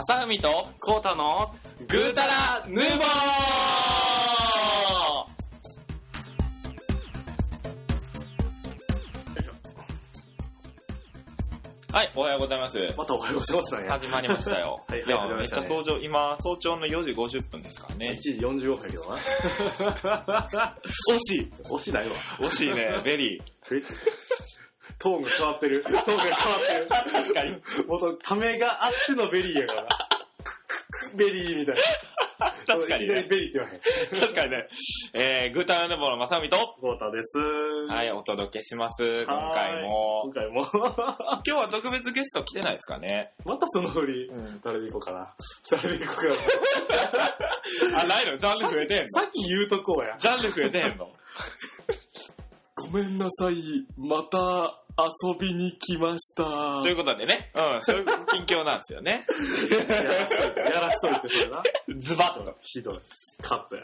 朝海とコータのグータラヌーボーはい、おはようございます。またおはようございますね。始まりましたよ。はいいや始まりましたねめっちゃ早朝、今、早朝の4時50分ですからね1。時45分やけどな。惜しい。惜しないわ。惜しいね、very。えトーンが変わってる。トーンが変わってる。確かに。もと、ためがあっての very やから。 very みたいな。確かにねいきなり very って言わへん。確かにね。えー、グータラヌーボーのまさみと、コータです。はい、お届けします。今回も今。回も。今日は特別ゲスト来てないですかね。またその振り。うん。誰で行こうかな。誰で行こうかな。あ、ないの？ジャンル増えてんの？さっき言うとこうや。ジャンル増えてんの？ごめんなさい。また遊びに来ました。ということでね、うん、そういう近況なんですよね。やらしといて、やらしといて、それな。ズバッと。ひどい。カットや。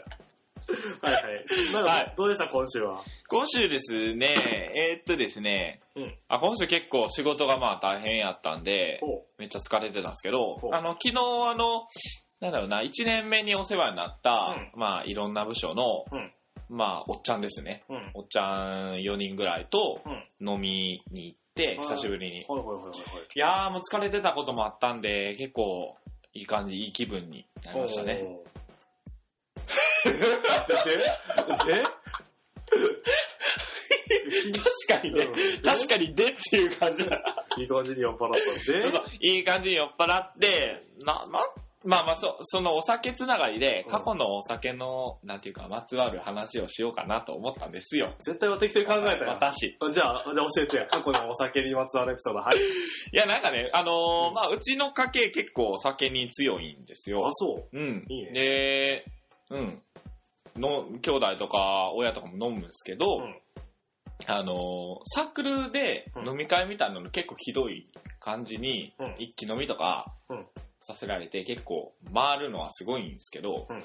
はいはい。どうでした？今週は。今週ですね、えーっとですね、うんあ今週結構仕事がまあ大変やったんで、ほめっちゃ疲れてたんですけどあの、昨日あの、なんだろうな、1年目にお世話になった、うまあいろんな部署の、うんまあおっちゃんですね。う。うん。はいおっちゃん4人ぐらいとうん飲みに行って、久しぶりに。はいはいはいはい。いやーもう疲れてたこともあったんで、結構いい感じ、いい気分になりましたね。おー。でで確かにね、うん確かにでっていう感じだ。いい感じに酔っ払ったんで。いい感じに酔っ払って、な、な、まあまあそ、そのお酒つながりで、うん過去のお酒の、なんていうか、まつわる話をしようかなと思ったんですよ。絶対は適当に考えたよ。私。じゃあ、じゃあ教えてや。過去のお酒にまつわるエピソード。はい。いや、なんかね、あのーうんまあ、うちの家系結構お酒に強いんですよあ、。そう。うん。いいねで、うん。の、兄弟とか親とかも飲むんですけど、うんあのーサークルでうん飲み会みたいなの結構ひどい感じに、うん一気飲みとかうんさせられて結構回るのはすごいんですけど、うん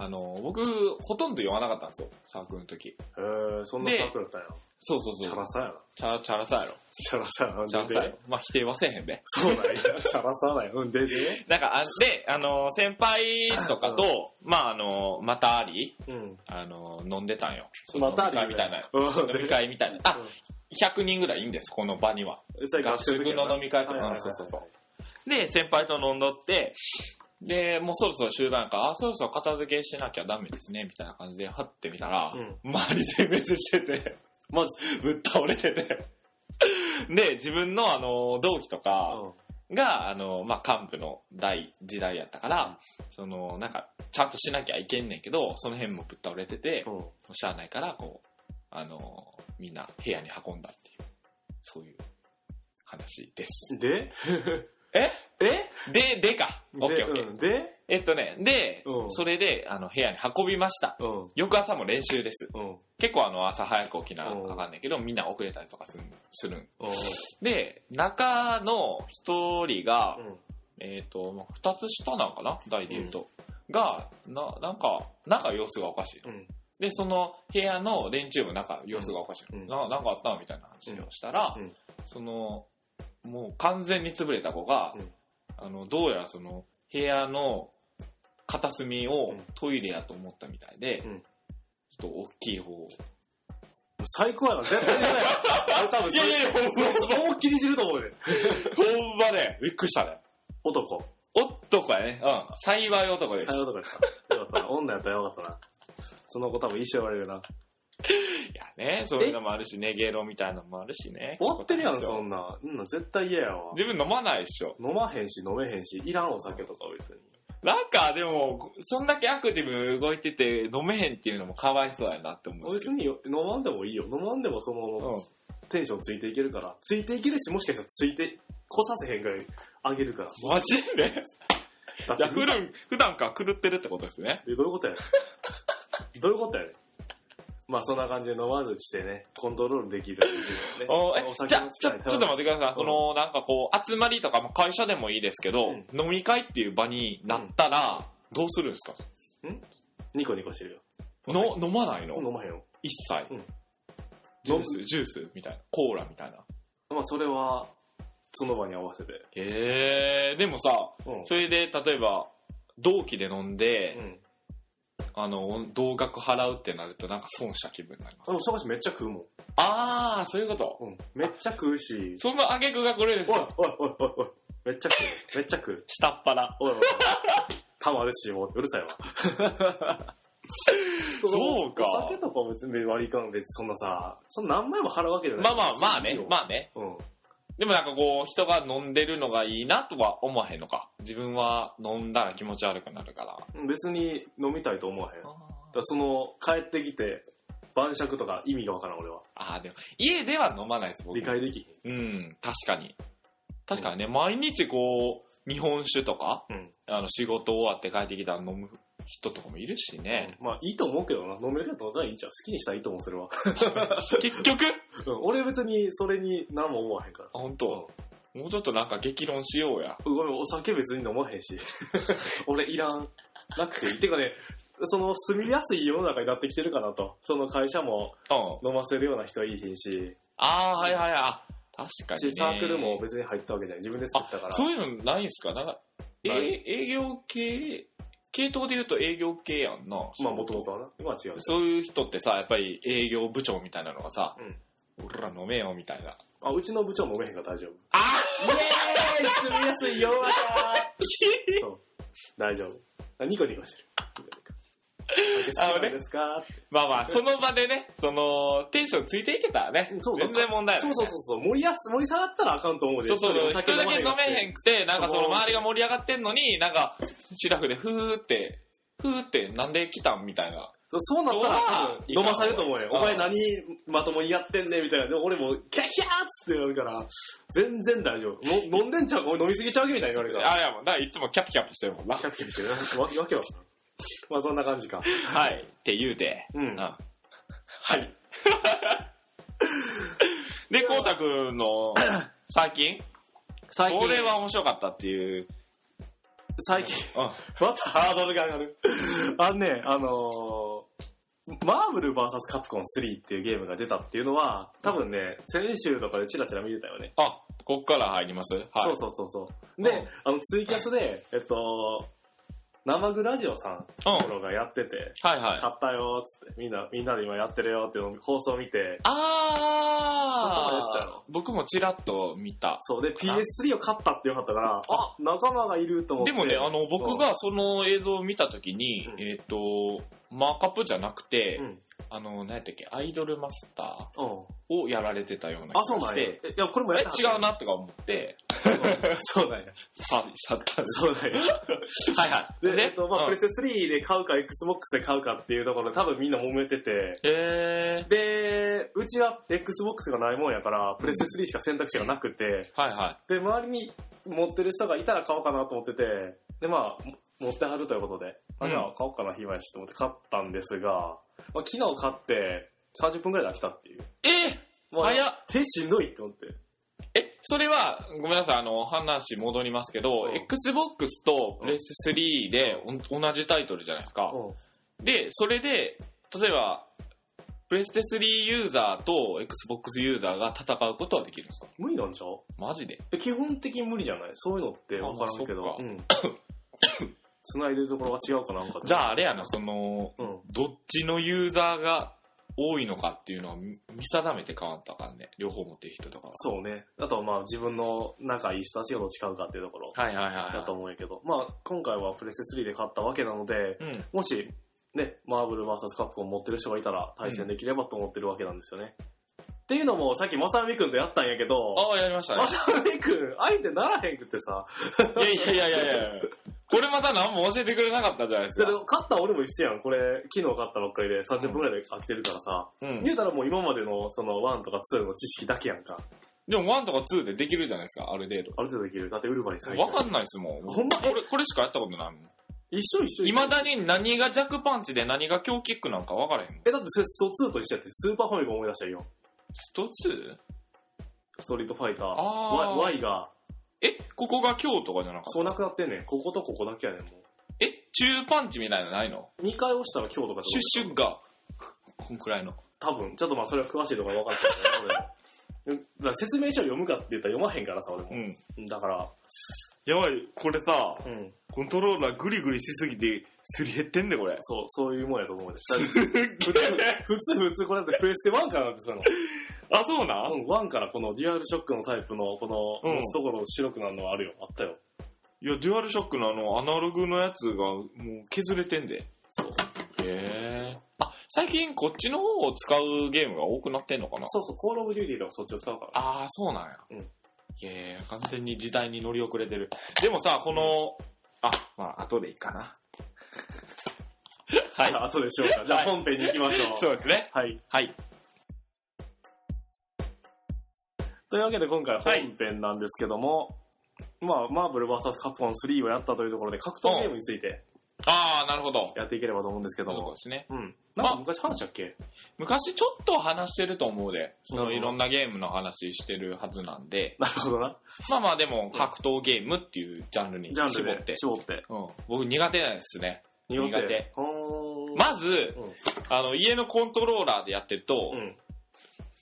あのー僕ほとんど酔わなかったんですよ、サークルの時。へー、そんなサークルだったんや。そうそうそう。チャラさやな。チャラ、チャラさやろ。チャラさやな。でチャラさやろ。まあ否定はせえへんで。そうなんや。チャラさなんや。うん、で、で？なんか、あで、あのー先輩とかと、まああのーまたあり、うん。あの、飲んでたんよ。またあり飲み会みたいな。うん。飲み会みたいな。あ、100人ぐらいいいんです、この場には。合宿の飲み会とかそうそうそうで、先輩と飲んどって、で、もうそろそろ終盤やから、あ、そろそろ片付けしなきゃダメですね、みたいな感じで、はってみたら、うん周り全滅してて、まず、ぶっ倒れてて。で、自分のあの、同期とかが、あの、まあ、幹部の代、時代やったから、その、なんか、ちゃんとしなきゃいけんねんけど、その辺もぶっ倒れてて、うん。しゃあないから、こう、あのーみんな部屋に運んだっていう、そういう話です。で？え？えで、でか。オッケーオッケー。うんで？えっとね、で、うんそれで、あの、部屋に運びました。うん。翌朝も練習です。うん。結構あの、朝早く起きなうんあかんねんけど、みんな遅れたりとかするするん。うん。で、中の一人が、うん。えっ、と、まあ二つ下なんかな？代で言うと。が、な、なんか、なんか様子がおかしい。うん。で、その部屋の連中もなんか様子がおかしい。うんななんかあったみたいな話をしたら、うんうんその、もう完全に潰れた子が、うんあの、どうやらその部屋の片隅をうんトイレやと思ったみたいで、うんちょっと大きい方を。最高やな。絶対嫌や。あれ多分、いやいやいやほんま思いっきり汁と思うで。ほんまね、びっくりしたね。男。男やね。うん。幸い男です。最男やった。よかったな。女やったらよかったな。その子多分一生言われるな。ね、そういうのもあるしね、ゲロみたいなのもあるしね。終わってるやん、そんな。うん、絶対嫌やわ。自分飲まないっしょ。飲まへんし飲めへんし、いらんお酒とか別に。なんかでも、そんだけアクティブ動いてて飲めへんっていうのもかわいそうやなって思うし。別によ飲まんでもいいよ。飲まんでもその、うん。テンションついていけるから。ついていけるし、もしかしたらついて、こさせへんぐらいあげるから。マジで？いや、普段、普段から狂ってるってことですね。えどういうことやねんどういうことやねんまあそんな感じで飲まずしてね、コントロールできるね。おえじゃあ、ちょ、ちょっと待ってください。うんその、なんかこう、集まりとか、まあ会社でもいいですけど、うん飲み会っていう場になったら、どうするんですか？ニコニコしてるよ。の、飲まないの？飲まへんよ。一切うん。ジュース、ジュースみたいな？コーラみたいな？まあそれは、その場に合わせて。へえー、でもさ、うん。それで例えば、同期で飲んで、うん。あの、同額払うってなるとなんか損した気分になります。でも、忙しめっちゃ食うもん。あー、そういうこと？うん。めっちゃ食うし。その挙句がこれですおいかおいおいおいおい。めっちゃ食う。めっちゃ食う。下っ腹。おいおいおい。たまるし、もううるさいわ。そうかお酒とか別に割り勘別にそんなさ、そんな何枚も払うわけじゃない。まあまあまあねまあね。うん。でもなんかこう、人が飲んでるのがいいなとは思わへんのか？自分は飲んだら気持ち悪くなるから。別に飲みたいと思わへん。だからその、帰ってきて、晩酌とか意味がわからん俺は。ああ、でも、家では飲まないです、僕も理解できひん。うん、確かに。確かにね、毎日こう、日本酒とか、うんあの、仕事終わって帰ってきたら飲む人とかもいるしね。まあいいと思うけどな。飲めるやつがいいんちゃう好きにしたらいいと思う、それは。結局？うん、俺別にそれに何も思わへんから。あ、本当。もうちょっとなんか激論しようや。ごめん、お酒別に飲まへんし。俺いらん。なくていい。てかね、その住みやすい世の中になってきてるかなと。その会社もうん。飲ませるような人はいいひんし、ああ、はいはいはい。あ確かに、ね。しサークルも別に入ったわけじゃない。自分で作ったから。そういうのないんすか？なんか、え営業系、系統で言うと営業系やんな。まあもともとはな。今は違う。そういう人ってさ、やっぱり営業部長みたいなのがさ、うん俺ら飲めよみたいな。あ、うちの部長飲めへんから大丈夫。あイエーイ住みやすい世の中そう。大丈夫。あニコニコしてる。ニコニコ好きなんですか？まあまあ、その場でね、その、テンションついていけたらね、そう全然問題ない、ね。そうそうそうそう。盛りやす、盛り下がったらあかんと思うで。そうそうそう。一一人だけ飲めへんくて、なんかその周りが盛り上がってんのに、なんか、シラフでふーって、ふーってなんで来たんみたいな。そうなったら飲まされると思うよ。うんお前何まともにやってんねんみたいな。でも俺もキャッキャーっつってやるから、全然大丈夫。も飲んでんちゃう？か俺飲みすぎちゃうみたいに言われるから。あれやもんな、いつもキャピキャピしてるもんな。キャッキャッしてる。わわけわからん。まあそんな感じか。はい。って言うて。うん。うんはい。で、こうたくんの、最近？最近、これは面白かったっていう。最近、うん。またハードルが上がる。あのね、あのー、マーブル VS カプコン3っていうゲームが出たっていうのは、多分ね、先週とかでチラチラ見てたよね。あ、こっから入ります？はい。そうそうそうそう。で、うんあの、ツイキャスで、えっと、生グラジオさんうん。ところがやってて、はいはい。買ったよーっつって、みんな、みんなで今やってるよっていうのを放送見て、あのー、僕もちらっと見た。そう、で、PS3 を買ったってよかったから、あ、仲間がいると思って。でもね、あの、僕がその映像を見たときに、うんえっ、と、マーカップじゃなくて、うん、あの、何やったっけ、アイドルマスタうん。ーをやられてたようなあ、そうなんや。いや、これもやえ、った違うなとか思って、そうなんや。さ、去ったんです。そうなんや。はいはい。で、えっと、まあ、うんプレステ3で買うか、Xbox で買うかっていうところで多分みんな揉めてて、えで、うちは Xbox がないもんやから、プレステ3しか選択肢がなくて、ー、はいはい。で、周りに持ってる人がいたら買おうかなと思ってて、で、まあ、も持ってはるということで、あ、じゃあ買おうかな、暇やしと思って買ったんですが、まあ、昨日買って30分くらいで飽きたっていう。え？もう早っ。手しんどいって思って。え、それは、ごめんなさい、あの、話戻りますけど、うん。Xbox とプレステ3でお同じタイトルじゃないですか。うん。で、それで、例えば、プレステ3ユーザーと Xbox ユーザーが戦うことはできるんですか？無理なんちゃう？マジで？え基本的に無理じゃない？そういうのって分からんけど。あそっか。うん。繋いでるところが違うかなんかでじゃああれやな、その、うん。どっちのユーザーが多いのかっていうのを見見定めて変わったからね。両方持ってる人とかは。そうね。あとはまあ自分の仲いい人たちがどっち買うかっていうところはいはいはい、だとは思うんやけど。まあ今回はプレステ3で買ったわけなので、い。うん。もし、ね、マーブル VS カプコン持ってる人がいたら対戦できればと思ってるわけなんですよね。っていうのもさっきまさみくんとやったんやけど、ああ、やりましたねま。さみくん相手ならへんくってさ、いやいやいやいやいやこれまた何も教えてくれなかったじゃないですでか。勝ったん俺も一緒やん。これ、昨日買ったばっかりで30分くらいで飽きてるからさ、うん。言うたらもう今までのその1とか2の知識だけやんか。でも1とか2でできるじゃないですか、ある程ある程度できる。だってウルバリン最度。わかんないですもん。ほんまこれ、これしかやったことないもん。一緒一緒いまだに何がジャックパンチで何が強キックなんか分からへんもん。え、だってそれスト2と一緒やって、スーパーファミコン思い出したらいいよ。スト 2? ストリートファイター。あー Y, y が、えここが強とかじゃなかった？そうなくなってんねん。こことここだけやねん、もえ中パンチみたいなのないの？う。2回押したら強とかシュッシュッが。こんくらいの。多分、ちょっとまあそれは詳しいとか分かってるけど、だから説明書読むかって言ったら読まへんからさ、俺も。うん。だから、やばい、これさ、うん。コントローラーグリグリしすぎて、すり減ってんで、これ。そう、そういうもんやと思うで。普通、普通、普通、これだってプレステ1からなんてそういう あ、そうなの。うん、1からこのデュアルショックのタイプの、この、うん持つところ白くなるのはあるよ。あったよ。いや、デュアルショックのあの、アナログのやつが、もう削れてんで。そう。へえ。あ、最近こっちの方を使うゲームが多くなってんのかな？そうそう、コールオブデューティーでもそっちを使うから。ああ、そうなんや。うん。いや完全に時代に乗り遅れてる。でもさ、この、あ、まあ、後でいいかな。はい。後でしようか。じゃあ本編に行きましょう。そうですね。はい。はい。というわけで今回本編なんですけども、まあ、マーブル VS カプコン3をやったというところで格闘ゲームについてああ、なるほど。やっていければと思うんですけどもそうで。すね。うん。なんか昔話したっけ？昔ちょっと話してると思うで、そのなるほどいろんなゲームの話してるはずなんで、なるほどな。まあまあでも格闘ゲームっていうジャンルにジャンルで絞って。絞って。うん、僕苦手なんですね。苦苦手。ほーん。まず、うんあの、家のコントローラーでやってると、うん。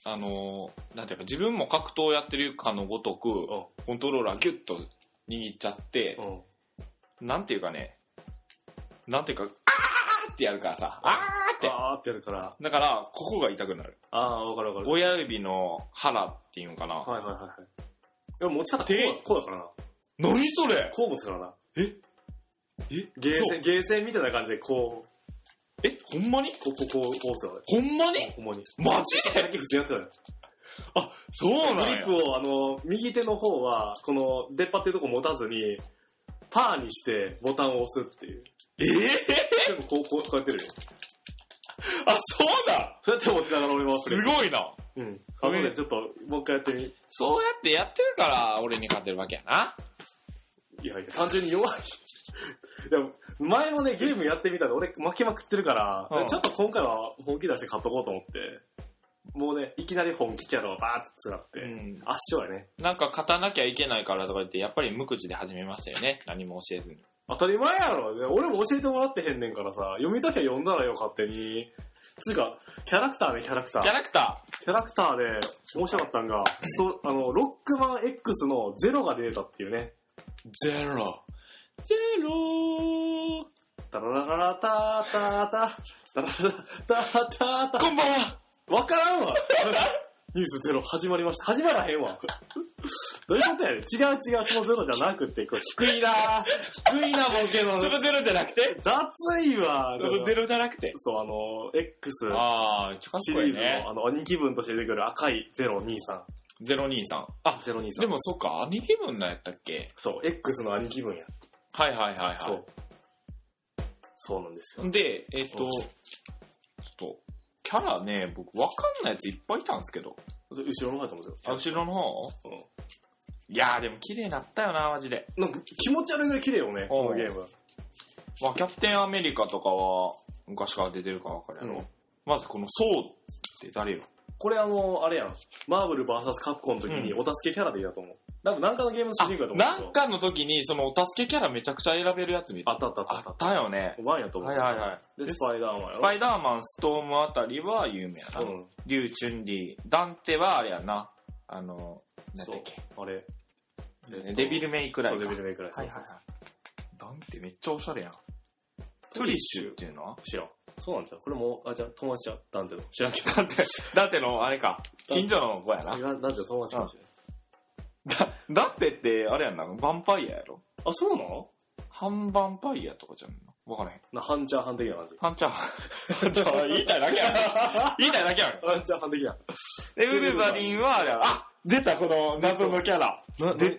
あの、なんていうか、自分も格闘やってるかのごとく、コントローラーギュッと握っちゃってう、ん。なんていうかね、なんていうか、あーってやるからさ、あーって。あーってやるから。だから、ここが痛くなる。あー、わかるわかる。親指の腹っていうのかな。はいはいはいはい。でも持ち方こうだこうだからな。何それ？こう持つからな。え？え？ゲーセン、ゲーセンみたいな感じでこう、え、ほんまに？こう、こう、こう、こう押すよね。ほんまに？ほんまに。マジで？さっき普通にやってたよ。そうなんやグリップを、あの、右手の方は、この、出っ張ってるとこ持たずに、パーにしてボタンを押すっていう。え？ー、でもこう、こう、こうやってるよ。あ、そうだそうやって持ちながら俺はすごいな。うん。あとでちょっと、もう一回やってみ。そうやってやってるから、俺に勝てるわけやな。いやいや、単純に弱い。でも、前もね、ゲームやってみたら俺負けまくってるから、うんちょっと今回は本気出して勝っとこうと思って、もうね、いきなり本気キャラをバーってつらって、ん。圧勝やね。なんか勝たなきゃいけないからとか言って、やっぱり無口で始めましたよね。何も教えずに。当たり前やろ。ね俺も教えてもらってへんねんからさ、読みたきゃ読んだらよ、勝手に。つうか、キャラクターね、キャラクターキャ。ラクタキャラクターで面白かったんが、ストあの、ロックマン X のゼロが出たっていうね。ー、ゼロ。ゼロタララララタータータタラララタータータこんばんはわからんわ ニュースゼロ始まりました。始まらへんわ。どういうことやねん違う違う、そのゼロじゃなくて、これ低いな低いな、ボケの。そのゼロじゃなくて？雑いわ。そのゼロじゃなくて？そう、あの、X あー、ちょかっシこいいねリーズの、。あの、兄貴分として出てくる赤い023。ゼロ兄さん。あ、023。でもそっか、兄貴分のやったっけ？そう、X の兄貴分や。はいはいはいはそう。そうなんですよ。い。で、えっ、と、ちょっと、キャラね、僕わかんないやついっぱいいたんですけど。後ろの方やと思うんですあ、よ。後ろの方？うんいやーでも綺麗になったよな、マジで。なんか気持ち悪いぐらい綺麗よね、このゲーム。まあ、キャプテンアメリカとかは、昔から出てるからわかるやろ。うんまずこのソーって誰よ？これあの、あれやん。マーブル VS カプコンの時にお助けキャラでいいだと思う。多分なんかのゲームの主人公やと思う。なんかの時に、そのお助けキャラめちゃくちゃ選べるやつ見た。あったあったあったあったよね。ワンやと思う。はいはいはい。で、スパイダーマンやろ。スパイダーマン、ストームあたりは有名やな。うん。リュウ・チュンリー。ダンテはあれやな。あの、なんそうだっけ。。あれ。デビルメイクライか。そうデビルメイクライ。はいはいはい。ダンテめっちゃおしゃれやん。トリッシュっていうのは？知らん。そうなんじゃうこれも、あ、じゃあ友達じゃダンテの。知らんけど。ダンテ、ダンテのあれか。近所の子やな。あダンテの友達かもしれない。だ、ダンテってあれやんな。ヴァンパイアやろ。あ、そうなの？半ヴァンパイアとかじゃんのわからへん。な、ハンチャーハン的な感じ。半チャーハン。ちょ言いたいだけやん。言いたいだけやん。ハンチャーハン的な。で、ウルヴァリンはあれやろ。あ出たこの謎のキャラ。なで、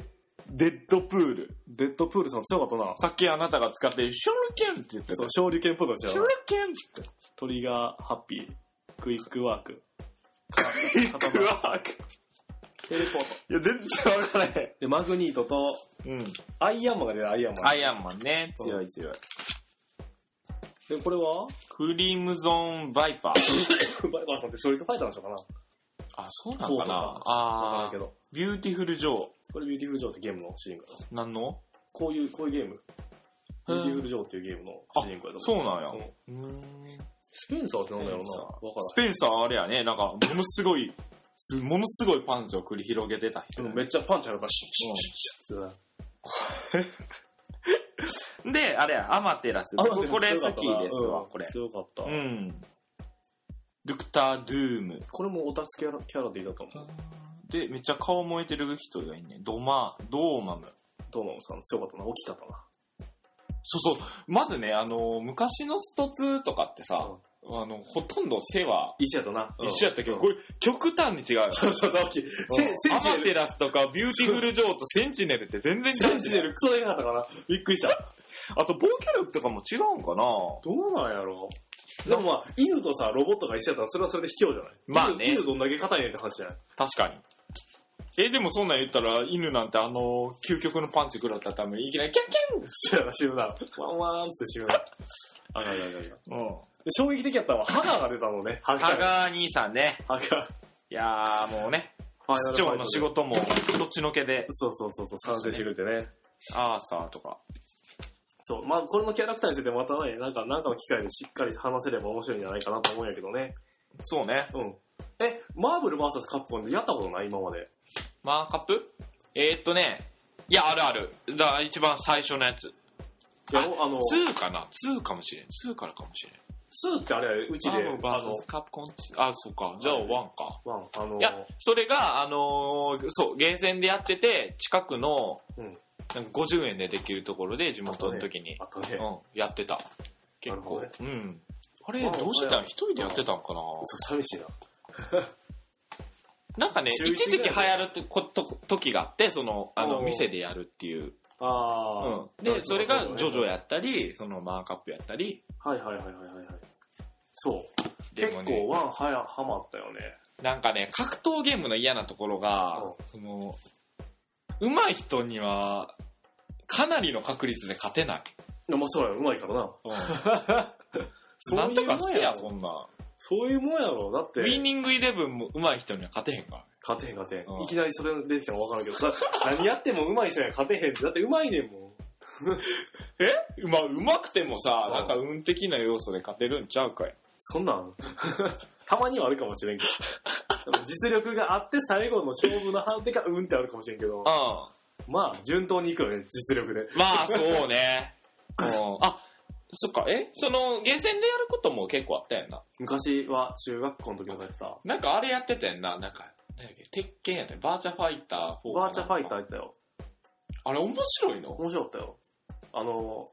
デッドプール。デッドプールさん強かったな。さっきあなたが使ってるショルケンって言ってたそう、。勝利剣プロじゃんショ。ルケンってトリガーハッピー、クイックワーク、言ってた。うわテレポート。いや、全然わからへん。で、マグニートと、うん。アイアンマンが出るアイアンマン。アイアンマンね。強い強い。で、これは？クリムゾンバイパー。バイバーさんってストリートファイターの人かなあ、そうなんかなわからあけど。ビューティフルジョー。これビューティフルジョーってゲームの主人公だ。なんの？こういう、こういうゲーム。ビューティフルジョーっていうゲームの主人公やと思そうなんや。うんうーん。スペンサーってなんだろうな。スペンサーあれやね、なんか、ものすごい、すものすごいパンチを繰り広げてた人らん。めっちゃパンチあるから、シュッシュッシュッシュッで、あれや、アマテラス。僕これ好きですわ、これ。強かった。うん。ドクター・ドゥーム。これもオタクキャラキャラでいたと思う。で、めっちゃ顔燃えてる人がいんね。ドマ、ドーマム。ドーマムさん強かったな。大きかったな。そうそう。まずね、あの、昔のスト2とかってさ、あの、ほとんど背は一緒やったな。一緒やったけど、うんこれ極端に違うよ。そうそう、大きい。セセンチネルアマテラスとかビューティフル・ジョーとセンチネルって全然センチネル。ルクソでかかったから、びっくりした。あと、防御力とかも違うんかなどうなんやろでもまあ、犬とさ、ロボットが一緒やったらそれはそれで卑怯じゃない？まあね犬犬どんだけ硬いねんって話じゃない確かに。え、でもそんなん言ったら、犬なんてあの、究極のパンチ食らったら多分いきなりキャッキそうやな、死ぬな。ワンワーンって死ぬな。あがあがあがャンうん。で衝撃的やったのは、ハガーが出たのね。ハハガー兄さんね。ハガー。いやーもうね、市長の仕。事もどっちのけで、そうそうそうそう、参戦してくれてね。アーサーとか。そう、まあこれのキャラクターについてまたね、なんか、なんかの機会でしっかり話せれば面白いんじゃないかなと思うんやけどね。そうね。うん。え、マーブル VS カプコンでやったことない？今まで。マーカップ？えー、っとね、いや、あるある。だ一番最初のやつ。やろあの、2かな ?2 かもしれん。2からかもしれん。2ってあれ、うちで、あの、カプコンあ、そうか。じゃあ1か。ワン、あの、いや、それが、あのーそう、ゲーセンでやってて、近くの、うんなんか50円でできるところで地元の時に、あったね。うん、やってた。結構。なるうん。あれ、まあどうしてたん一人でやってたんかな？そう、寂しいな。なんかね、中一一時期流行るとこと時があって、その、あの、店でやるっていう。あうん。で、それがジョジョやったり、そのマーカップやったり。はいはいはいはいはいはい。そう。結でもね構ワンはや、ハマったよね。なんかね、格闘ゲームの嫌なところがうん、その、上手い人には、かなりの確率で勝てない。いやまあそうや、うまいからな。うん。そうなんとかしてや、そそんなん。そういうもんやろ。だってウ、ィニングイレブンも上手い人には勝てへんから。勝てへん勝てへうんん。いきなりそれ出てきたの分からんけど。だ 何やってもうまい人には勝てへんって。だってうまいねんもん。まあ、上手くてもさ、うんなんか運的な要素で勝てるんちゃうかい。そんなん？たまにはあるかもしれんけど。でも実力があって最後の勝負の判定がうんってあるかもしれんけどう。ん。まあ、順当にいくよね、実力で。まあ、そうね。うん。あ、そっか、え？その、ゲーセンでやることも結構あったやんな。昔は中学校の時のやつさ、なんかあれやってたやんな。なんか、何やっけ、鉄拳やったよバーチャファイター4バーチャファイターー。やったよ。あれ面白いの？面白かったよ。あの、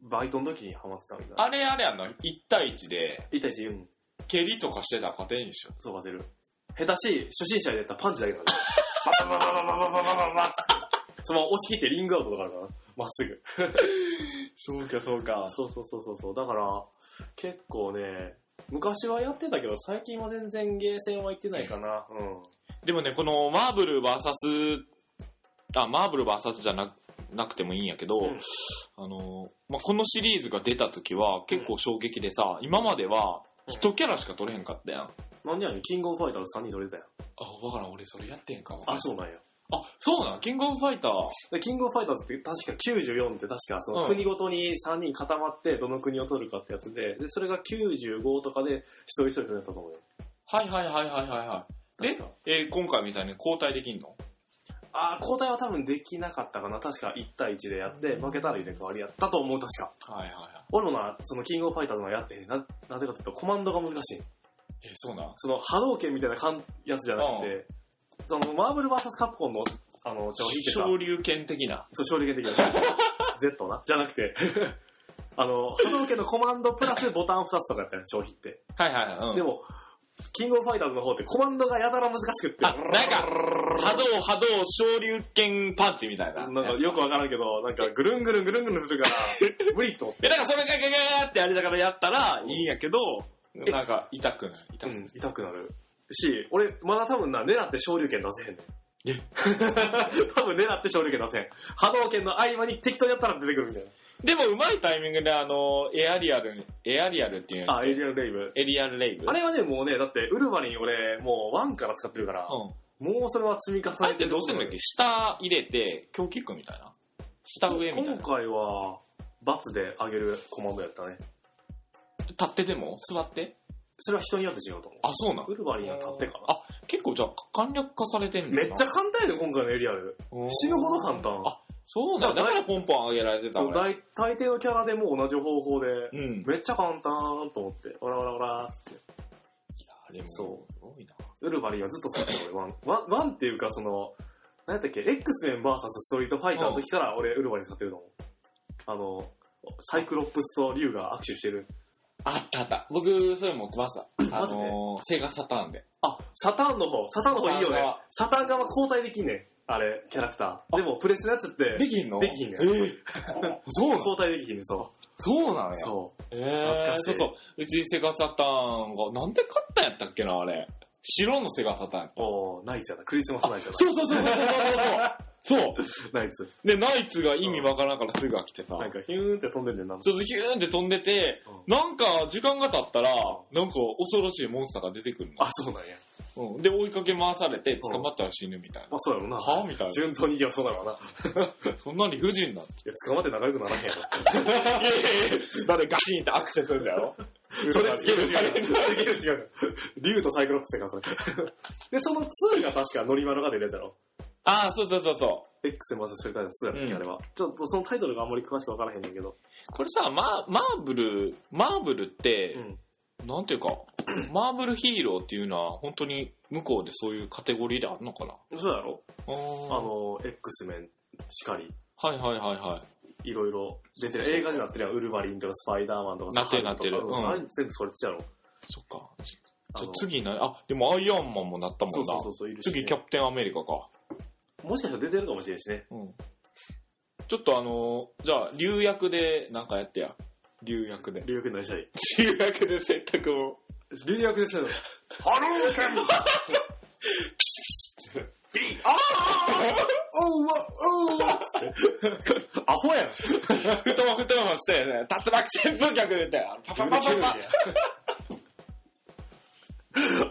バイトの時にハマってたみたいな。あれあれやんな。1対1で、1対1、うん。蹴りとかしてたら勝てんでしょ。そう勝てる。下手し、初心者でやったらパンチだけだから。バババババババババババっつって。そのまま押し切ってリングアウトとかあるからな。まっすぐ。そうか、そうか。そうそうそうそうそう。だから、結構ね、昔はやってたけど、最近は全然ゲーセンは行ってないかな。うん。でもね、このマーブル VS、あ、マーブル VS じゃななくてもいいんやけど、うんあの、まあ、このシリーズが出た時は結構衝撃でさ、今までは一キャラしか取れへんかったやん。なんでやねん、キングオブファイターズ3人取れたやん。あ、わからん、俺それやってんかも。あ、そうなんや。あ、そうなん？キングオブファイター。でキングオブファイターズって確か94って確かそのうん国ごとに3人固まってどの国を取るかってやつで、で、それが95とかで一人一人とやったと思うよ。はいはいはいはいはいはい。でえー今回みたいに交代できんの？あー、交代は多分できなかったかな。確か1対1でやって、負けたら入れ替わりやったと思う、確か。はいはいはい。俺もな、そのキングオブファイターズのやって、な、なんでかっていうとコマンドが難しい。えーそうなん？その波動拳みたいなかんやつじゃなくて、そのマーブル VS カプコンの、あの、調子ってさ、昇竜拳的な。そう、勝利権的な。Z な。じゃなくて、あの、波動拳のコマンドプラスボタン2つとかやったよ、消費って。はいはいはい。うんでも、キングオブファイターズの方ってコマンドがやたら難しくって。あ、なんか、波動波動昇竜拳パンチみたいな。なんかよくわからんけど、なんかぐるんぐるんぐるんぐるんするから、無理と思って。え、だからそれガガガガってやりながらやったらいいんやけど、なんか痛くない。痛くなん、痛くなる。し、俺、まだ多分な、狙って昇竜拳出せへんねん。え 多分狙って昇竜拳出せへん。波動拳の合間に適当にやったら出てくるみたいでも、うまいタイミングで、あの、エアリアルに、エアリアルっていうな。あ、エイリアンレイブ。エリアルレイブ。あれはね、もうね、だって、ウルヴァリン俺、もう1から使ってるから、うん。もうそれは積み重あれってねてるどうするんだっけ下入れて、強キックみたいな下上みたいな今。回は、罰で上げるコマンドやったね。立ってでも？座って？それは人によって違うと思う。あ、そうなん？ウルヴァリンは立ってかな。あ、結構じゃあ簡略化されてんのめっちゃ簡単やで、今回のエリアル。うん死ぬほど簡単。あそうだよ。だからポンポン上げられてたそう俺。大大抵のキャラでも同じ方法で、うん。めっちゃ簡単と思って、オラオラオラーって。いや、でも、そうすごいな。ウルヴァリンはずっと使ってた俺、ワン。ワン、ワンっていうかその、何やったっけ、X メン VS ストリートファイターの時から俺ウルヴァリン使ってるの。あの、サイクロップスとリュウが握手してる。あったあった。僕、それ持ってました。あ マジで？のー、セガサターンで。あ、サターンの方、サターンの方いいよね。サターン側交代できんねん。あれ、キャラクター。でも、プレスのやつって、できんの？できひんねんええ そうなの？交代できひんねん、そそうなのう。そえ懐かしいー、そうそう。うちセガサターンが、なんで買ったんやったっけな、あれ。白のセガサターン。う。おー、ナイツやな。クリスマスナイツやそうそうそうそうそうそう。そう。な。ナイツ。で、ナイツが意味わからんからすぐ飽きてさ。なんか、ヒューンって飛んでんねんな。そうそう、ヒューンって飛んでて、うんなんか時間が経ったら、なんか恐ろしいモンスターが出てくるの。あ、そうなんや。うん、で、追いかけ回されて、捕まったら死ぬみたいな。まあ、そうやろな。はみたい順当にいけばそうだろうな。な。そんな理不尽な。いや、捕まって仲良くならへんやろ。だってガチンってアクセスするんだよ。それつける違う。つける違う。竜とサイクロップスってか、それ。で、その2が確かノリマルが出るやつやろ。ああ、そうそうそうそう。X まずそれタイトル2やったっけ、うんあれは。ちょっとそのタイトルがあんまり詳しくわからへんねんけど。これさ、ママーブル、マーブルって、うん。なんていうか、マーブルヒーローっていうのは本当に向こうでそういうカテゴリーであるのかな？そうやろああの、X メンしかり、はいはいはいはい。いろいろ出てる。映画になってるやん。ウルヴァリンとかスパイダーマンとかなってるなってるうんあれ全部それつやろ。そっか。あじゃ次な、あ、でもアイアンマンもなったもな。そうんそうそういるしね次キャプテンアメリカか。もしかしたら出てるかもしれんしね。うん。ちょっとあのーじゃあ、竜役でなんかやってや。竜役で。竜役に何したい竜役で選択を。竜役ですよ。ハローカン ああおうわ、おうわアホやん。ふともふともしてね、竜巻旋風脚でって、パパパパパ。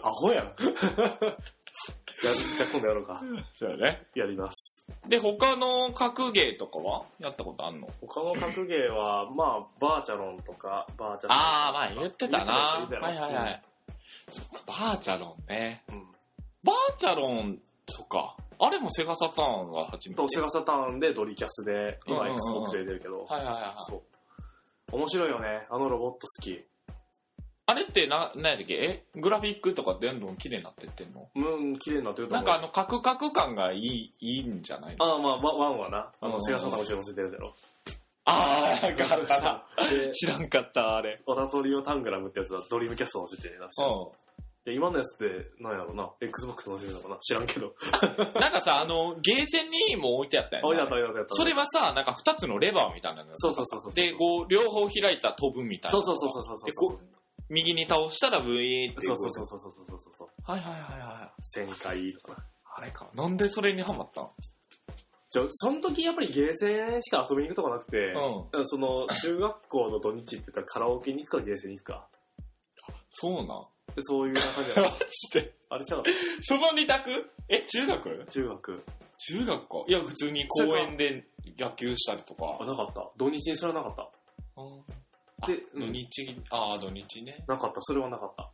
アホやん。じゃあ今度やろうか。そうよね。やります。で、他の格ゲーとかはやったことあんの他の格ゲーは、まあ、バーチャロンとか、バーチャロン。あー、まあ言ってたな。はいはいはい。そっか、バーチャロンね。うん。バーチャロン、そっか。あれもセガサターンが初めて。と、セガサターンでドリキャスで、今うんうんうん Xbox で出てるけど、はいはいはい。そう。面白いよね。あのロボット好き。あれってな、何やったっけ？え？グラフィックとかどんどん綺麗になってってんの？うん、綺麗になってると思う。なんかあの、カクカク感がいい、いいんじゃないの？ああ、まあ、ワワンはな、あの、セガサターン後ろに載せてるやつやろ。あー、なんかあったな。で、知らんかった、あれ。オラトリオタングラムってやつはドリームキャスト載せてるな。うや、今のやつって、なんやろうな。Xbox のせいなのかな知らんけど。なんかさ、あの、ゲーセンにも置いてあったよ、ね。置いてあった、置いてあった。それはさ、なんか二つのレバーみたいなのそうそうそうそう。で、こう、両方開いた飛ぶみたいな。そうそうそうそうそうそう。右に倒したらブイーってそうそうそうそうそうそうそう。はいはいはいはい。旋回とか。あれか。なんでそれにハマったん？じゃその時やっぱりゲーセンしか遊びに行くとかなくて、うん、その中学校の土日って言ったらカラオケに行くかゲーセンに行くか。そうなん？でそういう感じやマジで？あれちゃうその二択？え、中学？中学。中学か。いや、普通に公園で野球したりとあ、か。なかった。土日にそれはなかった。で、土日、ああ、土日ね。なかった。それはなかった。あ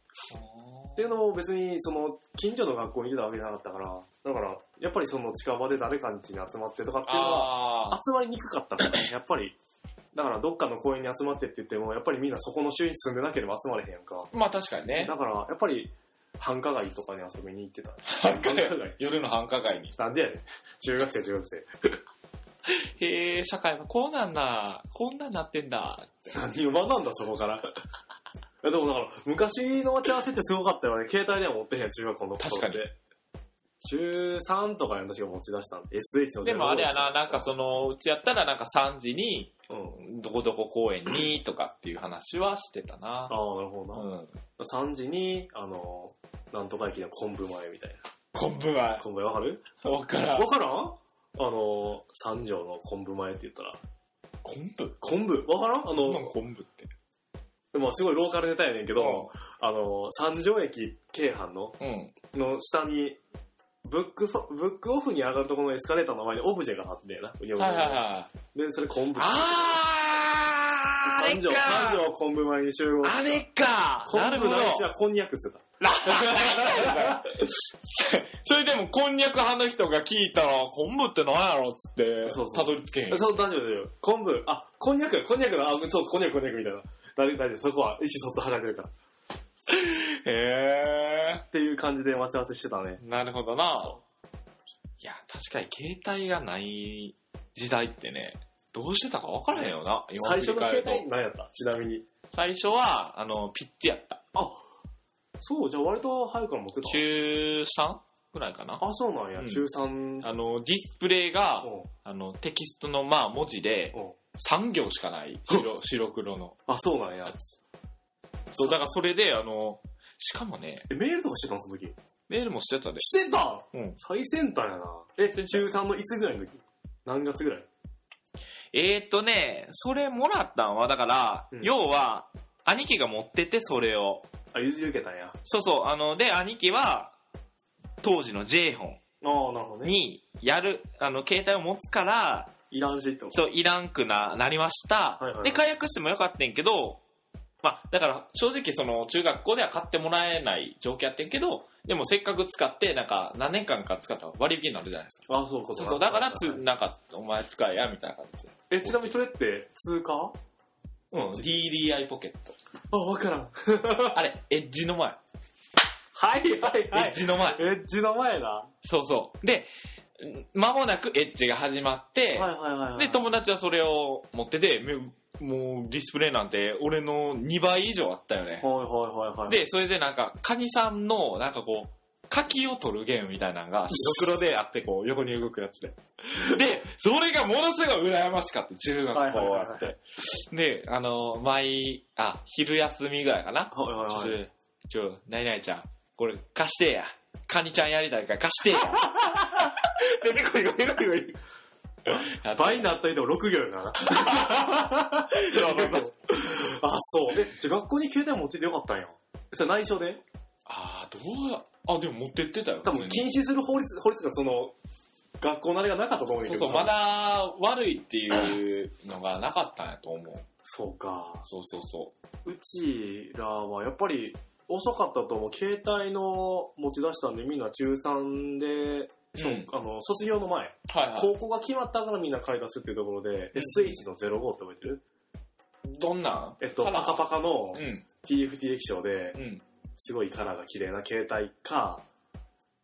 っていうのも別に、その、近所の学校に行ってたわけじゃなかったから、だから、やっぱりその近場で誰かん家に集まってとかっていうのは、あ集まりにくかったから、やっぱり。だからどっかの公園に集まってって言っても、やっぱりみんなそこの周囲に住んでなければ集まれへんやんか。ーまあ確かにね。だから、やっぱり、繁華街とかに遊びに行ってた。繁華街夜の繁華街に。なんでやねん。中学生、中学生。へえ、社会はこうなんだ。こんなんなってんだ。何を学んだ、そこから。でもだから、昔の待ち合わせってすごかったよね。携帯では持ってへん、中学校の頃って確かに中3とかに私が持ち出したんで、SH のでもあれやな、なんかその、うちやったらなんか3時に、うん。どこどこ公園にとかっていう話はしてたな。ああ、なるほどな。うん。3時に、あの、なんとか駅の昆布前みたいな。昆布は、昆布前わかる？わからん。わからん？あの、三条の昆布前って言ったら。昆布？昆布？わからん？あの、昆布って？まあすごいローカルネタやねんけど、あの、三条駅京阪の、うん。の下に、ブックブックオフに上がるところのエスカレーターの前にオブジェがあってな。はいはいはい。で、それ昆布。ああー、あれ三条、三か。条昆布前に集合。あれか。昆なるほど。布ないしはこんにゃくっつってそれでも、こんにゃく派の人が聞いたら、昆布って何やろっつって、そうそうたどり着けへんた。。そう、大丈夫大丈夫。昆布、あ、こんにゃく、こんにゃくだ。あ、そう、こんにゃく、こんにゃくみたいな。大丈夫、大丈夫。そこは意思疎通離れてるから。へっていう感じで待ち合わせしてたね。ー。なるほどな。いや、確かに携帯がない時代ってね、どうしてたか分からへんよな。今最初の携帯何やった？ちなみに。最初は、あの、ピッチやった。あ、そう、じゃあ割と早くから持ってた？中 3? ぐらいかな。あ、そうなんや。うん中3。あの、ディスプレイが、うんあの、テキストの、まあ、文字で、うん3行しかない。白、白黒のあ、そうなんや。そう、だからそれで、あの、しかもね、え、メールとかしてたのその時？メールもしてたで。してた？うん。最先端やな。え、中3のいつぐらいの時？何月ぐらい？えーっとね、それもらったんは、だから、うん要は、兄貴が持ってて、それを。あ、譲り受けたんや。そうそう、あの、で、兄貴は、当時の J 本ああ、なるほどね。に、やる、あの、携帯を持つから、いらんしってことそう、いらんくな、なりました。はいはいはいで、解約してもよかったんけど、まあ、だから、正直その、中学校では買ってもらえない状況やってんけど、でもせっかく使って、なんか、何年間か使ったら割引になるじゃないですか。あ、そうかそうそう、だからつ、なんか、お前使えや、みたいな感じで。え、ちなみにそれって通貨？うん、DDI ポケット。あ、わからん。あれ、エッジの前。はいはいエッジの前。エッジの前だ。そうそう。で、ん間もなくエッジが始まって、はいはいはいはい。で、友達はそれを持ってて、めもうディスプレイなんて俺の2倍以上あったよね。はいはいはいはい。で、それでなんか、カニさんの、なんかこう、柿を取るゲームみたいなのが白黒であって、こう、横に動くやつで。で、それがものすごい羨ましかった、中学校あって。で、あの、毎、あ、昼休みぐらいかな。はいはいはい。ちょ、ちょ、ないないちゃん、これ貸してや。カニちゃんやりたいから貸してや。出てこい、こい、出てこい。倍になったりでも6行やからな。あ、そう。え、じゃあ学校に携帯持っててよかったんや。それ内緒で？あー、どうや、あ、でも持ってってたよ。多分禁止する法律、法律がその、学校なりがなかったと思うけど。そうそう、ま。だ悪いっていうのがなかったんやと思う。そうか。そうそうそう。うちらはやっぱり遅かったと思う。携帯の持ち出したんでみんな中3で、そううんあの、卒業の前、はいはい。高校が決まったからみんな買い出すっていうところで、SH の05って覚えてる？どんなん？えっと、カラーパカパカのうん。TFT 液晶で、うん。すごいカラーが綺麗な携帯か、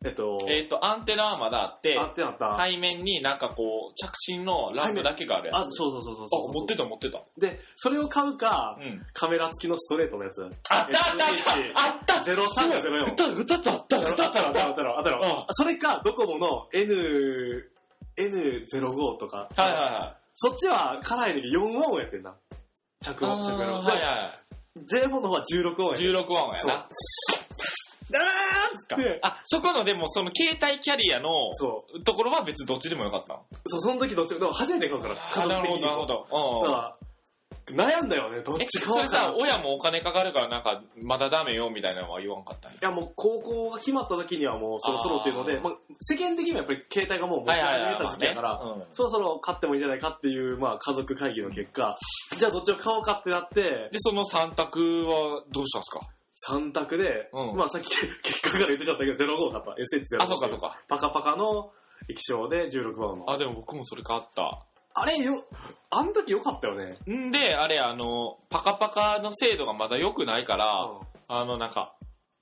えっと、えっ、と、アンテナはまだあって、あってなった。背面になんかこう、着信のランプだけがあるやつ。あ、そうそうそうそうそうあ持ってた持ってた。で、それを買うか、うん。カメラ付きのストレートのやつ。あったあったあったあった03か04。二つ二つあったあったあったあったあったあったあそれか、ドコモの N、N05 とか。はいはいはい。そっちはカラーやねんけど4音やってんな。着音、着音。はいはで、J フォンの方は16音い。やねん。16ワンやな。だーっつって。あ、そこのでもその携帯キャリアの。ところは別にどっちでもよかったの？そう、その時どっちでも初めて買うから、家族的に。なるほど、なるほど。悩んだよね、どっえ、ち買それさ親もお金かかるからなんか、まだダメよみたいなのは言わんかったんや？やもう高校が決まった時にはもうそろそろっていうので、あーまあ、世間的にはやっぱり携帯がもう持ち始めた時期やから、うんそろそろ買ってもいいんじゃないかっていう、まあ、家族会議の結果、じゃあどっちを買おうかってなって、で、その3択はどうしたんですか？3択で、うんまあさっき結果から言ってちゃったけど、05買った。SH05。あ、そうかそうか。パカパカの液晶で16番の。あ、でも僕もそれ買った。あれよ、あの時良かったよね。んで、あれ、あの、パカパカの精度がまだ良くないから、あの、なんか、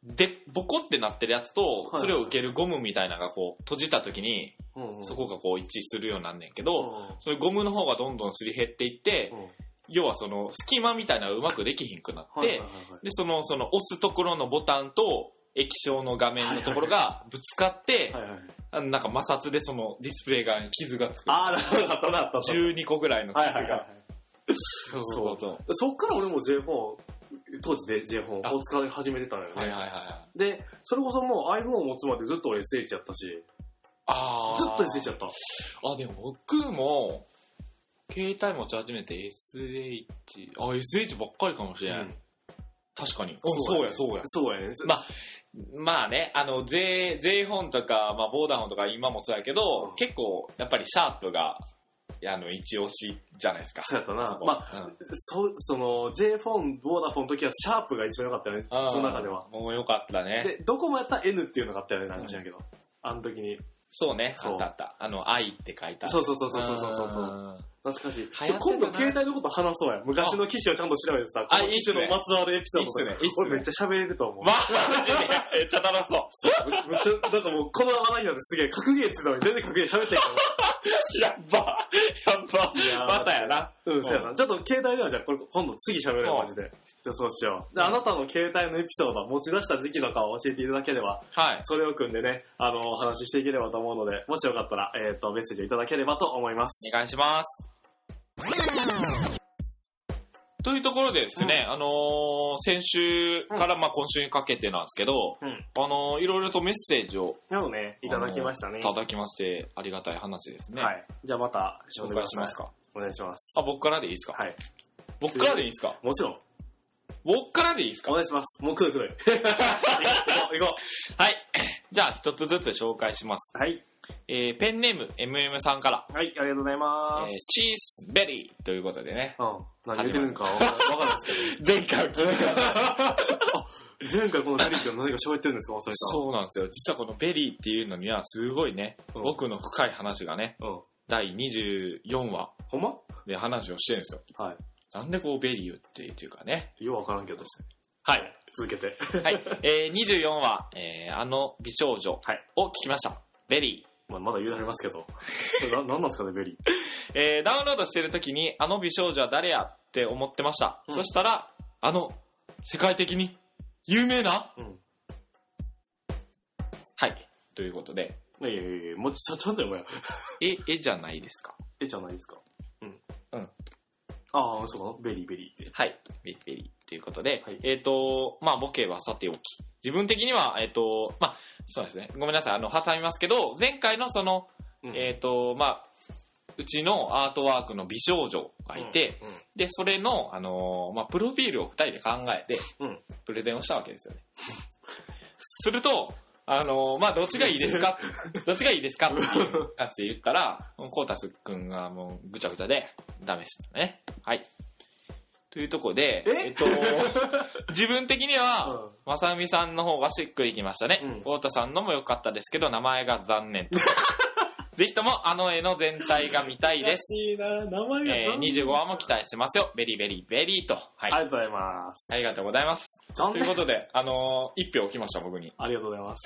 で、ボコってなってるやつと、はいそれを受けるゴムみたいなのがこう、閉じた時に、うんうんそこがこう一致するようになんねんけうど、んそれゴムの方がどんどんすり減っていって、うん要はその、隙間みたいなうまくできひんくなって、はいはいはいはいで、その、その、押すところのボタンと、液晶の画面のところがぶつかって、はいはい。あのなんか摩擦でそのディスプレイ側に傷がつく。あー、なるほど、な、あったあった。12個ぐらいの傷が。はいはいはい。そうそうそう。そっから俺も J フォン、当時で J フォあンを使い始めてたのよね。はいはいはいはい。で、それこそもう iPhone を持つまでずっと俺 SH やったし、あずっと SH やった。あ、でも僕も、携帯持ち始めて SH、あ、SH ばっかりかもしれん。うん確かに。そうや、そうや。そうやね。まあまあね、あの、税、税本とか、まあ、ボーダー本とか今もそうやけど、うん結構、やっぱりシャープがあの、一押しじゃないですか。そうやったな。まあ、うんそ、その、J フォン、ボーダフォンの時はシャープが一番良かったよね、その中では。もうよかったね。で、どこもやったら N っていうのがあったよね、なんか知らんけど。あの時に。そうね、そうあったあった。あの、愛って書いた。そうそうそうそうそうそうそう。ん懐かしい。今度携帯のこと話そうや。昔の機種をちゃんと調べてさ、あいいっすねまつわるエピソードとかねいいっすね俺めっちゃ喋れると思う。めっ ちゃ楽しそう。めっちゃ、なんかもう、この話題なんてすげえ、格ゲーって言ったのに全然格ゲー喋ってんか やっば、やっば、またやな。ら。うん、そうやな。ちょっと携帯ではじゃあ、これ今度次喋れるマジで。じゃあそうしよう。で、あなたの携帯のエピソード、持ち出した時期とかを教えていただければ、はい。それを組んでね、あの、お話ししていければと思うので、もしよかったら、えっ、と、メッセージをいただければと思います。お願いします。というところでですね、あのー先週からまあ今週にかけてなんですけど、うん。あのーいろいろとメッセージをね、いただきましたねい。ただきまして、ありがたい話ですね。はい。じゃあまた、紹介しますか。お願いします。あ、僕からでいいですか？はい。僕からでいいですか？もちろん。僕からでいいですか？お願いします。もう来る来る。行こう、はい。じゃあ一つずつ紹介します。う。はい。えーペンネーム MM さんから、はい、ありがとうございまえーす。チーズベリーということでね。うん。何言ってるんかわかわかんないですけど。前回聞いた前回このベリーって何か喋ってるんですか忘れた。そうなんですよ。実はこのベリーっていうのにはすごいね、うん僕の深い話がね、うん。第24話ほんま？で話をしてるんですよ。はなんでこうベリーっていうっていうかね。い。ようわからんけど。はい。続けて。はい。えー、24話、えー、あの美少女はいを聞きました。ベリー。まあ、まだ言うられますけど。な、なんなんですかね、ベリー。えー、ダウンロードしてる時に、あの美少女は誰やって思ってました。うんそしたら、あの、世界的に有名な？うん。はい。ということで、いやいやいやもうちょ、ちゃんと読めよ。え、えじゃないですか。えじゃないですか。うん。うん。ああ、そう。ベリー、ベリーって。はい。ベリーベリーということで、はいえっ、と、まあ、ボケはさておき。自分的には、えっ、と、まあ、そうですね。ごめんなさい。あの、挟みますけど、前回のその、うんえっ、と、まあ、うちのアートワークの美少女がいて、うん。で、それの、あのーまあ、プロフィールを二人で考えて、うんプレゼンをしたわけですよね。すると、あのーまあ、どっちがいいですか？どっちがいいですか？っていうで言ったら、コータスくんがもうぐちゃぐちゃで、ダメでしたね。はい。というとこで、え？っと、自分的には、うんまさみさんの方がしっくりきましたね。うんコータさんのも良かったですけど、名前が残念と。ぜひともあの絵の全体が見たいです。いいな、名前がえー、25話も期待してますよ。ベリーベリーベリーと。はい。ありがとうございます。ありがとうございます。ということで、あのー、一票置きました、僕に。ありがとうございます。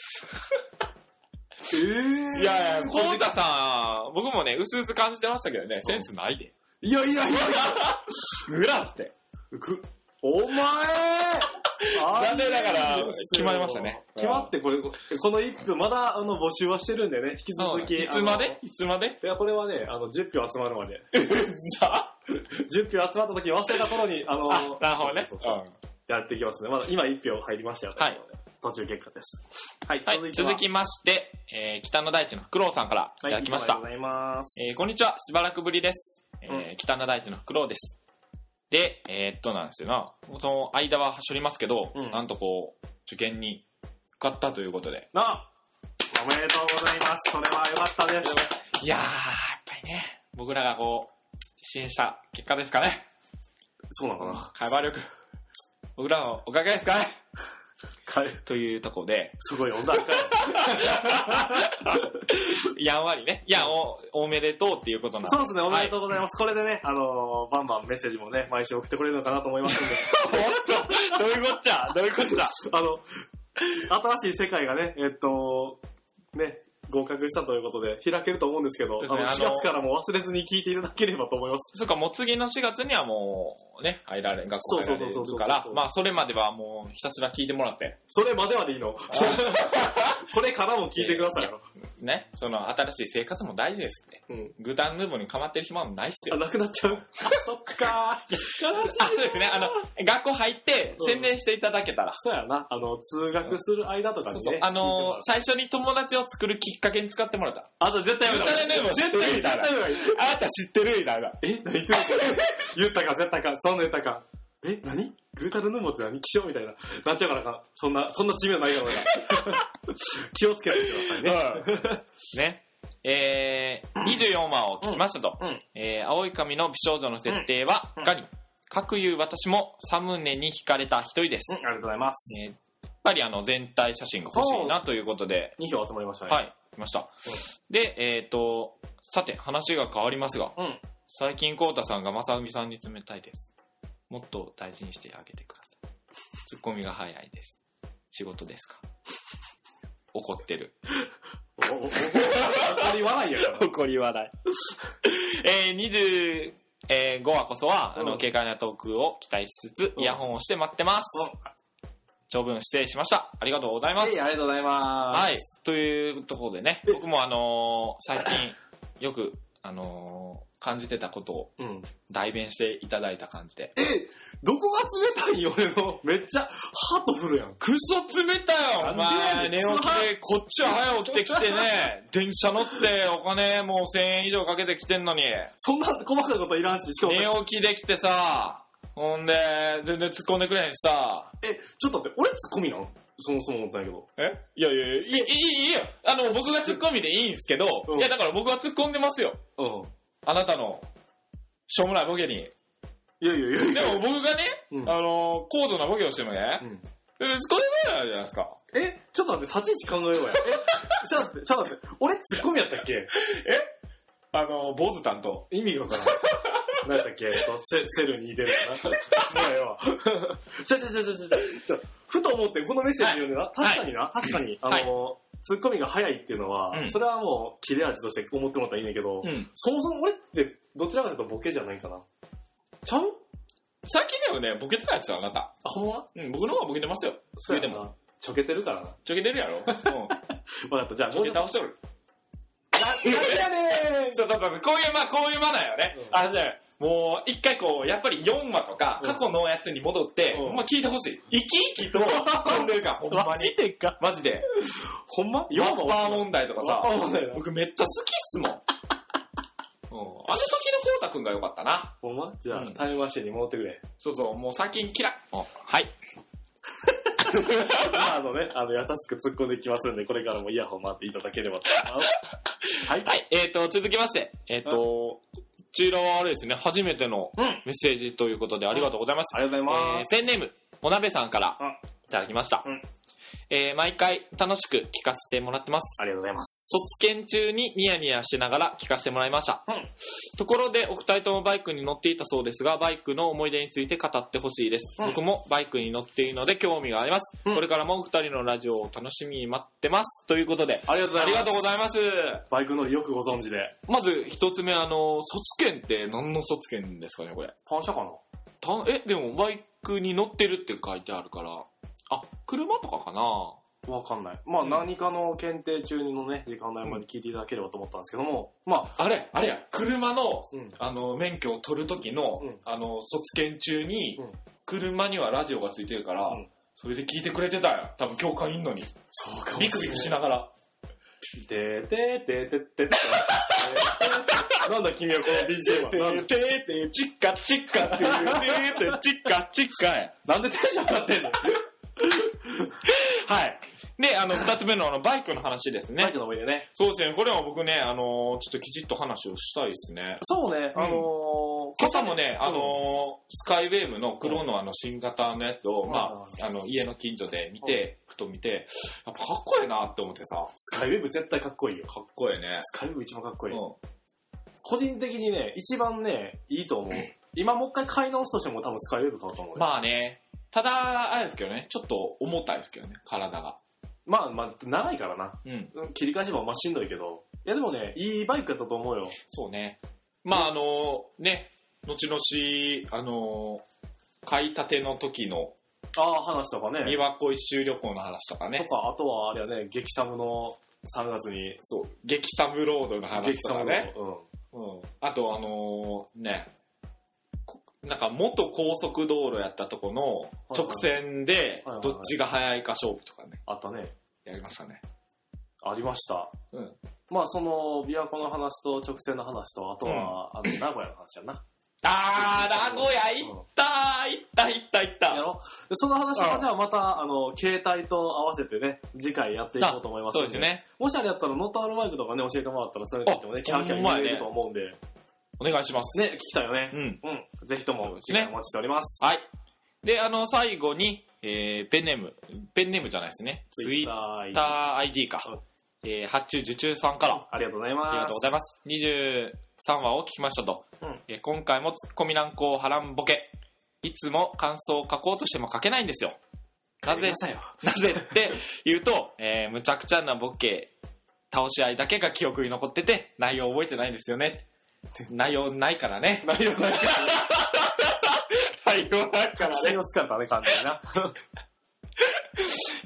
えーいやいや、コータさん、僕もね、うすうす感じてましたけどね、センスないで。いやいやいやいや グラって。く、お前残念ながら決まりましたね決まって、これ、この1分、まだ、あの、募集はしてるんでね、引き続き。いつまあでいつまで？のいや、これはね、あの、10票集まるまで。さ10票集まった時忘れた頃に、あの、あ、なるほどね。そうそううんやっていきますね。まだ今1票入りましたよ。はい。途中結果です。はい、はい、続い続きまして、えー、北の大地のフクロウさんからいただきました。はい、ありがとうございます。えー、こんにちは、しばらくぶりです。えーう北の大地のフクロウです。で、えーっとなんですよな、その間ははしょりますけど、うんなんとこう、受験に受かったということで。なおめでとうございます。それは良かったです。いやー、やっぱりね、僕らがこう、支援した結果ですかね。そうなのかな。会話力。僕らのおかげですかね。か いというところで、すごい読んだんかい。やんわりね、いや、お、おめでとうっていうことなんそうですね、おめでとうう。ございます。これでね、あのーバンバンメッセージもね、毎週送ってくれるのかなと思いますんで。はい、どういうこっちゃ？どういうこっちゃ？あの、新しい世界がね、えっと、ね、合格したということで開けると思うんですけど、そうあの4ですねあの月からも忘れずに聞いていただければと思います。そっか、もう次の4月にはもう、ね、入られ、学校入られそうそうそうそうるから、まあ、それまではもうひたすら聞いてもらって、それまではでいいのこれからも聞いてくださいよ。ね、その新しい生活も大事ですって。うん。グタンヌーボーにかまってる暇もないっすあ、よ。なくなっちゃう？あ、そっかー。悲しいあ、そうですね。あの、学校入ってうん宣伝していただけたら。そうやな。あの、通学する間とかにね。そうそう。あの最初に友達を作るきっかけに使ってもらった。あ、絶対やめた。グタンヌーボー絶対やめた。絶対やめた。あなた知ってるみたいな。え、何言ってる 言ったか、絶対か、そんな言ったか。え、何？グータルヌーボーって何？気象みたいな。なっちゃうからあかん。そんな、そんな知名ないから俺ら気をつけてくださいね。ね。えー、24話を聞きましたと。うんうんえー、青い髪の美少女の設定は、うんガニ。かくいう私もサムネに惹かれた一人です。うん、ありがとうございます。えーやっぱりあの、全体写真が欲しいなということで、2票集まりましたね。はい、来ました。で、えっ、と、さて、話が変わりますが、うん。最近、コウタさんが正海さんに冷たいです。もっと大事にしてあげてください。ツッコミが早いです。仕事ですか？怒ってる。怒り笑いやから。怒り笑い。えー、25話こそは、あの、うん軽快なトークを期待しつつ、うんイヤホンをして待ってます。長文失礼しました。ありがとうございます。はい、ありがとうございます。はい。というところでね、僕もあのー最近、よく、あのー感じてたことをうん。代弁していただいた感じで。どこが冷たいよ、俺の。めっちゃ、ハートフルやん。クソ冷たよ、おなんでや前。ねん寝起きで、こっちは早起きてきてね、電車乗ってお金もう1000円以上かけてきてんのに、そんな細かいこといらんし、しかも、寝起きできてさ、ほんで、全然突っ込んでくれへんしさ、え、ちょっと待って、俺ツッコミなんそもそも思ったんやけど。え？いやいやいや、いい、いい、いいよ。あの、僕が突っ込みでいいんですけど、うんいやだから僕は突っ込んでますよ。うん。あなたの、しょうもないボケに。いやいやいやいでや。も僕がね、うんあの、高度なボケをしてもねう、ん突っ込んでないじゃないですか。え、ちょっと待って、立ち位置考えようや。え、ちょっと待って、ちょっと待って、俺ツッコミやったっけ？あの、坊主担当。意味がわからん。何 やったっけ？えっとセセルに似てるかな？もうええわ。ちょちょちょちょちょちょ、ふと思って、このメッセージ読んでな、確かにな、確かに、あの、ツッコミが早いっていうのは、うんそれはもう切れ味として思ってもらったらいいんだけど、うん。そもそも俺ってどちらかというとボケじゃないかな。ちゃう？最近でもね、ボケてないですよ、あなた。あ、ほんま？うん、僕の方がボケてますよ。そうやでも。な。ちょけてるからな。ちょけてるやろ。うん。わかった、じゃあちょもう一け倒しておる。何やねそうそうそう、こういう、まあ、こういうマナーよね。うんあのね、もう、一回こう、やっぱり4話とか、うん過去のやつに戻って、うんほんま聞いてほしい。生き生きと突っ込んでるから、ほんまマジに。でかマジで。ほんま？ワッパー問題とかさ、僕めっちゃ好きっすもん。うん。あの時のこうたくんが良かったな。ほんま？じゃあ、うんタイムマシンに戻ってくれ。そうそう、もう最近嫌い。うんはい。まあ、あのね、あの、優しく突っ込んできますんで、これからもイヤホン待っていただければと思います。はい。はい、えーと、続きまして、えーと、こちらはあれですね、初めてのうん。メッセージということでありがとうございます。ありがとうございます。えーペンネーム、お鍋さんからうんいただきました。うんえー毎回楽しく聞かせてもらってます。ありがとうございます。卒検中にニヤニヤしながら聞かせてもらいました。うんところで、お二人ともバイクに乗っていたそうですが、バイクの思い出について語ってほしいです。うん僕もバイクに乗っているので興味があります。うんこれからもお二人のラジオを楽しみに待ってます。ということで、ありがとうございます。ありがとうございます。バイク乗りよくご存知で。まず一つ目、あの、卒検って何の卒検ですかね、これ。単車かな？たえ、でもバイクに乗ってるって書いてあるから、あ、車とかかな？わかんない。まあ、うん何かの検定中のね、時間帯まで聞いていただければと思ったんですけども、まあ、あれ、あれや、車の、うん。あの、免許を取る時の、うんあの、卒検中に、うん車にはラジオがついてるから、うんそれで聞いてくれてたよ。多分教官いんのに。そうかビクビクしながら。てーてーてーてーてーてーなんだ君はこの BGM は。なんでてチッカチッカっていう、てチッカチッカや。なんでテンション上がってんの はい。で、あの、二つ目のあの、バイクの話ですねバイ。クの上でね。そうですね、これは僕ね、あの、ちょっときちっと話をしたいですね。そうね、うんあのー、今朝もね、うんあのースカイウェーブの黒のあの新型のやつを、うんまあ、あの、家の近所で見て、ふと見て、やっぱかっこええなって思ってさ、スカイウェーブ絶対かっこいいよ。かっこええね。スカイウェーブ一番かっこいい。うん。個人的にね、一番ね、いいと思う。今もう一回買い直すとしても多分スカイウェーブ買うと思うよ。まあね、ただ、あれですけどね、ちょっと重たいですけどね、体が。まあまあ、長いからな。うん。切り返しもまあしんどいけど。いやでもね、いいバイクだったと思うよ。そうね。まあ、あのね、後々、あの買いたての時の、ああ、話とかね。琵琶湖一周旅行の話とかね。とか、あとはあれやね、激サムの3月に。そう、激サムロードの話とかね。の。うん。あと、あのーね、こなんか元高速道路やったとこの直線でどっちが速いか勝負とかね、あったね。やりましたね。ありました。うん。まあ、その、琵琶湖の話と直線の話と、あとは、あの、名古屋の話やな。あー、名古屋行ったー行った行った行ったやろ？でその話はじゃあまた、あの、携帯と合わせてね、次回やっていこうと思いますのそうです。ね。もしあれやったらノートアルバイクとかね、教えてもらったら、それについてもね、あキャーキャー言えると思うんで、お願いします。ね、聞きたいよね。うん。うん。ぜひとも、そうですねお待ちしております。はい。で、あの、最後に、えー、ペンネーム、ペンネームじゃないですね。ツイッター ID か。えー、発注受注さんから。ありがとうございます。ありがとうございます。23話を聞きましたと。うんえー今回もツッコミ難航波乱ボケ。いつも感想を書こうとしても書けないんですよ。なぜ。なぜって言うと、えー、むちゃくちゃなボケ、倒し合いだけが記憶に残ってて、内容覚えてないんですよね。内容ないからね。内容ないから。内容ないから信用疲れたね、完全にな。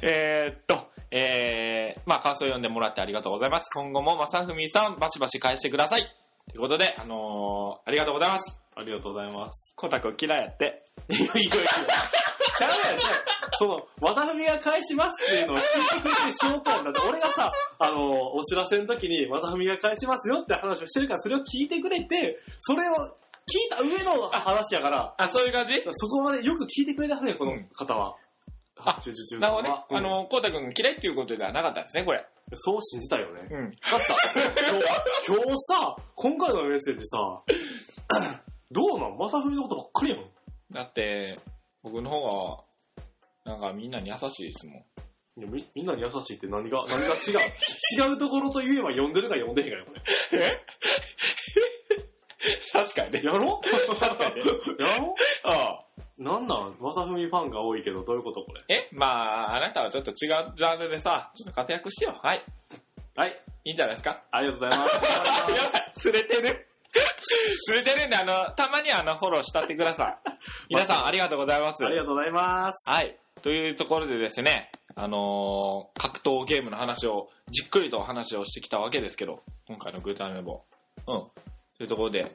えーっと、えー、まあ感想読んでもらってありがとうございます。今後もまさふみさん、バシバシ返してください。ということで、あのー、ありがとうございます。ありがとうございます。コタくん嫌いやって。いやいやいや。ちゃうやん、ちゃうやんその、わざふみが返しますっていうのを聞いてくれてる証拠やんだって、俺がさ、あの、お知らせの時に、わざふみが返しますよって話をしてるから、それを聞いてくれて、それを聞いた上の話やから、あ、そういう感じ？そこまでよく聞いてくれたはずよ、この方は。あ発注受注なるほどね。うんあの、コタくん嫌いっていうことではなかったですね、これ。そう信じたよね。うん。だった。今日、今日さ、今回のメッセージさ、どうなん？まさふみのことばっかりやん。だって、僕の方が、なんかみんなに優しいですもん。いやみみんなに優しいって何が、何が違う？違うところと言えば読んでるか読んでへんかよ、こ 確かにねれ。。やろ？確かにね。やろ？ああ。なんなん？まさふみファンが多いけど、どういうことこれ？え？まあ、あなたはちょっと違うジャンルでさ、ちょっと活躍してよ。はい。はい、いいんじゃないですか？ありがとうございます。い、釣れてる。釣れてるんで、あの、たまにあの、フォローしたってください。皆さん、ありがとうございます。ありがとうございます。はい。というところでですね、あのー格闘ゲームの話を、じっくりと話をしてきたわけですけど、今回のグータンレボー。うん。というところで、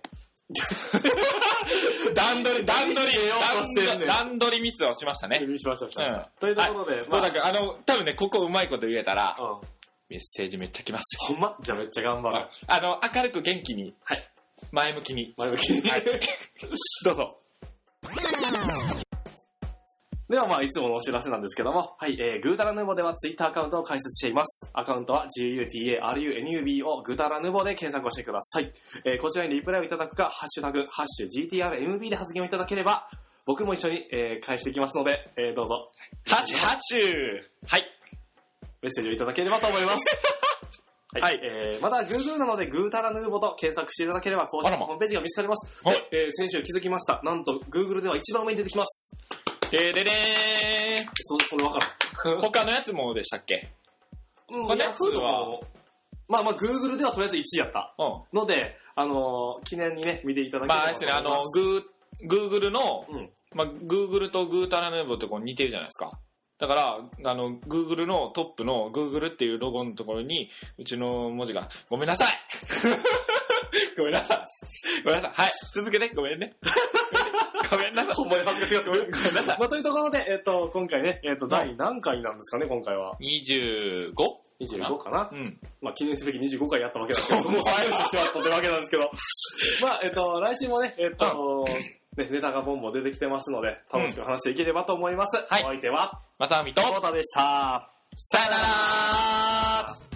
段取り、段取り、ようとしてんねん段取りミスをしましたね。見しましうんた。というところで、まあ、だから、あの、多分ね、ここうまいこと言えたら、うん。メッセージめっちゃ来ますほんま？じゃあめっちゃ頑張よ。る。あの、明るく元気に、はい。前向きに、前向きに。はい どうぞ。ではまあ、いつものお知らせなんですけども、はい、えー、グータラヌボではツイッターアカウントを開設しています。アカウントは GUTARUNUB をグータラヌボで検索をしてください。えー、こちらにリプライをいただくか、ハッシュタグ、ハッシュ GTRMB で発言をいただければ、僕も一緒に、えー、返していきますので、えー、どうぞ、ハチハチューはい。メッセージをいただければと思います。はい、はいえー、また Google なのでグータラヌーボと検索していただければ公式ホームページが見つかります。はいで、えー、先週気づきました。なんと Google では一番上に出てきます。でででそ、それわかるーん。他のやつもでしたっけ？うんこのやつは？まあまあ、Google ではとりあえず1位やった。うん。ので、あのー記念にね、見ていただければまあ、あれですね、あの、グー、グーグルの、うん。まあ、グーグルとグータラヌーボってこう似てるじゃないですか。だから、あの、グーグルのトップのグーグルっていうロゴのところに、うちの文字が、ごめんなさい ごめんなさい。ごめんなさい。はい、続けて、ごめんね。ごめんなさい。ほんまに恥ずかしがってごめんなさい。まあ、というところで、えっ、と、今回ね、えっ、と、第何回なんですかね、今回は。25? 25かなうん。まあ、記念すべき25回やったわけなんですけど、もう最後してしまったってわけなんですけど。まあ、えっ、と、来週もね、えっ、と、ね、ネタがボンボン出てきてますので、楽しく話していければと思います。はいお相手は、まさみと、コータでした。さよなら